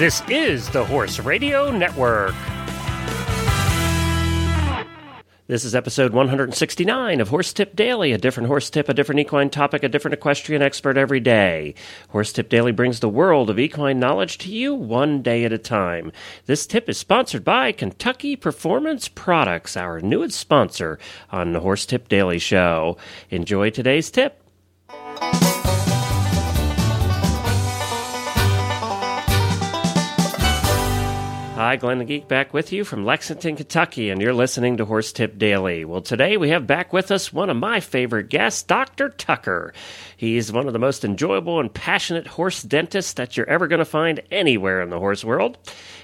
This is the Horse Radio Network. This is episode 169 of Horse Tip Daily, a different horse tip, a different equine topic, a different equestrian expert every day. Horse Tip Daily brings the world of equine knowledge to you one day at a time. This tip is sponsored by Kentucky Performance Products, our newest sponsor on the Horse Tip Daily Show. Enjoy today's tip. Hi, Glenn the Geek back with you from Lexington, Kentucky, and you're listening to Horse Tip Daily. Well, today we have back with us one of my favorite guests, Dr. Tucker. He's one of the most enjoyable and passionate horse dentists that you're ever going to find anywhere in the horse world.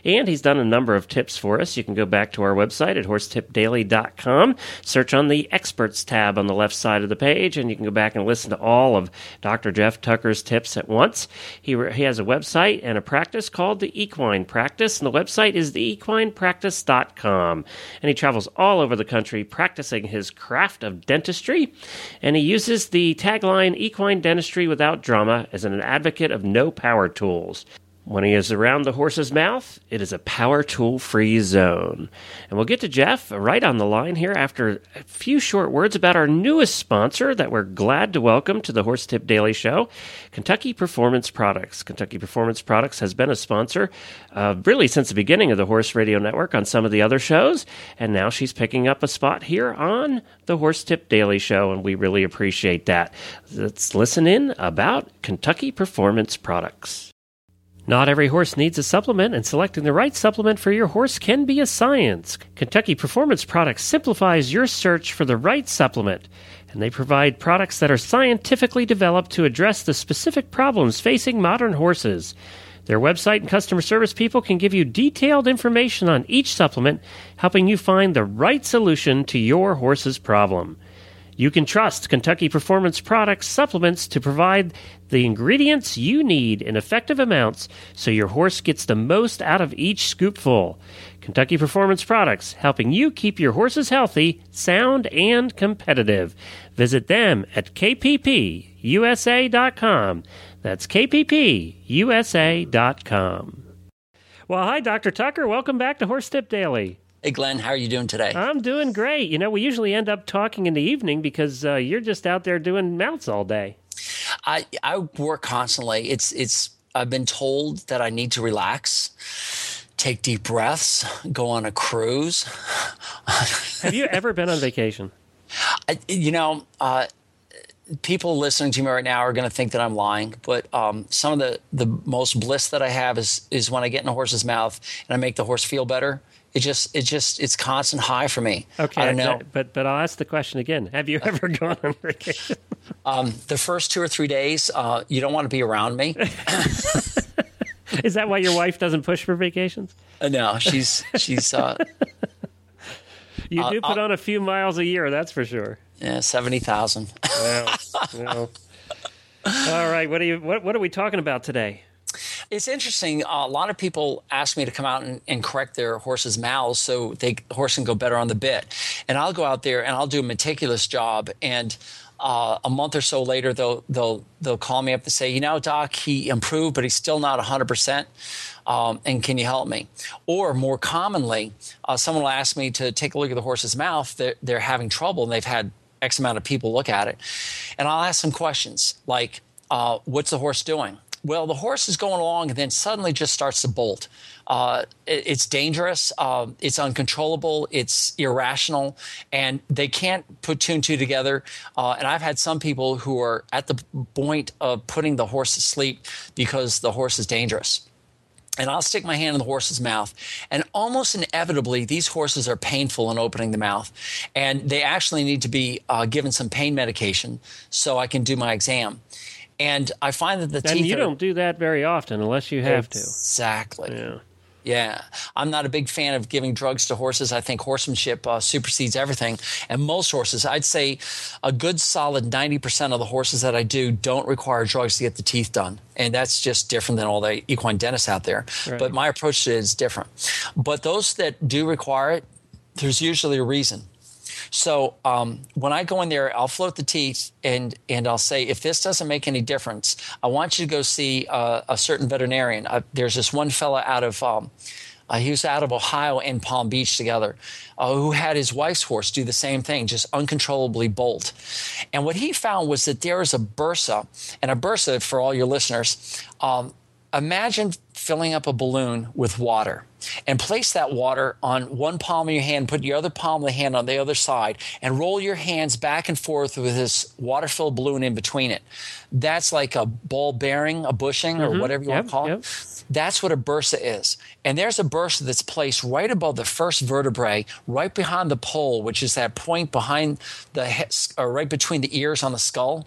And he's done a number of tips for us. You can go back to our website at horsetipdaily.com, search on the Experts tab on the left side of the page, and you can go back and listen to all of Dr. Geoff Tucker's tips at once. He, he has a website and a practice called the Equine Practice, and the website is theequinepractice.com. And he travels all over the country practicing his craft of dentistry, and he uses the tagline Equine Dentistry Without Drama as an advocate of no power tools. When he is around the horse's mouth, it is a power tool free zone. And we'll get to Geoff right on the line here after a few short words about our newest sponsor that we're glad to welcome to the Horse Tip Daily Show Kentucky Performance Products. Kentucky Performance Products has been a sponsor uh, really since the beginning of the Horse Radio Network on some of the other shows. And now she's picking up a spot here on the Horse Tip Daily Show. And we really appreciate that. Let's listen in about Kentucky Performance Products. Not every horse needs a supplement, and selecting the right supplement for your horse can be a science. Kentucky Performance Products simplifies your search for the right supplement, and they provide products that are scientifically developed to address the specific problems facing modern horses. Their website and customer service people can give you detailed information on each supplement, helping you find the right solution to your horse's problem. You can trust Kentucky Performance Products supplements to provide the ingredients you need in effective amounts so your horse gets the most out of each scoopful. Kentucky Performance Products, helping you keep your horses healthy, sound, and competitive. Visit them at kppusa.com. That's kppusa.com. Well, hi, Dr. Tucker. Welcome back to Horse Tip Daily. Hey, Glenn, how are you doing today? I'm doing great. You know, we usually end up talking in the evening because uh, you're just out there doing mounts all day. I I work constantly. It's it's. I've been told that I need to relax, take deep breaths, go on a cruise. Have you ever been on vacation? I, you know, uh, people listening to me right now are going to think that I'm lying, but um, some of the the most bliss that I have is is when I get in a horse's mouth and I make the horse feel better it just it just it's constant high for me. Okay, I don't know. But but I'll ask the question again. Have you ever gone on vacation? Um, the first two or three days, uh, you don't want to be around me. Is that why your wife doesn't push for vacations? Uh, no, she's she's. Uh, you do put on a few miles a year, that's for sure. Yeah, seventy thousand. All right, what are you? What what are we talking about today? It's interesting. Uh, a lot of people ask me to come out and, and correct their horses' mouths so they the horse can go better on the bit, and I'll go out there and I'll do a meticulous job. And uh, a month or so later, they'll they'll they'll call me up to say, you know, doc, he improved, but he's still not hundred percent. Um, and can you help me? Or more commonly, uh, someone will ask me to take a look at the horse's mouth. They're, they're having trouble, and they've had X amount of people look at it, and I'll ask some questions like, uh, "What's the horse doing?" Well, the horse is going along and then suddenly just starts to bolt. Uh, it, it's dangerous. Uh, it's uncontrollable. It's irrational, and they can't put two and two together. Uh, and I've had some people who are at the point of putting the horse to sleep because the horse is dangerous and I'll stick my hand in the horse's mouth. And almost inevitably, these horses are painful in opening the mouth. And they actually need to be uh, given some pain medication so I can do my exam. And I find that the and teeth. And you are, don't do that very often unless you have to. Exactly. Yeah. Yeah, I'm not a big fan of giving drugs to horses. I think horsemanship uh, supersedes everything. And most horses, I'd say a good solid 90% of the horses that I do don't require drugs to get the teeth done. And that's just different than all the equine dentists out there. Right. But my approach to it is different. But those that do require it, there's usually a reason. So um, when I go in there, I'll float the teeth and and I'll say, if this doesn't make any difference, I want you to go see uh, a certain veterinarian. Uh, there's this one fella out of. Um, uh, he was out of Ohio and Palm Beach together, uh, who had his wife's horse do the same thing, just uncontrollably bolt. And what he found was that there is a bursa, and a bursa, for all your listeners, um, imagine filling up a balloon with water and place that water on one palm of your hand, put your other palm of the hand on the other side, and roll your hands back and forth with this water filled balloon in between it. That's like a ball bearing, a bushing, or mm-hmm. whatever you Yep, want to call yep. it. That's what a bursa is. And there's a bursa that's placed right above the first vertebrae, right behind the poll, which is that point behind the he- or right between the ears on the skull.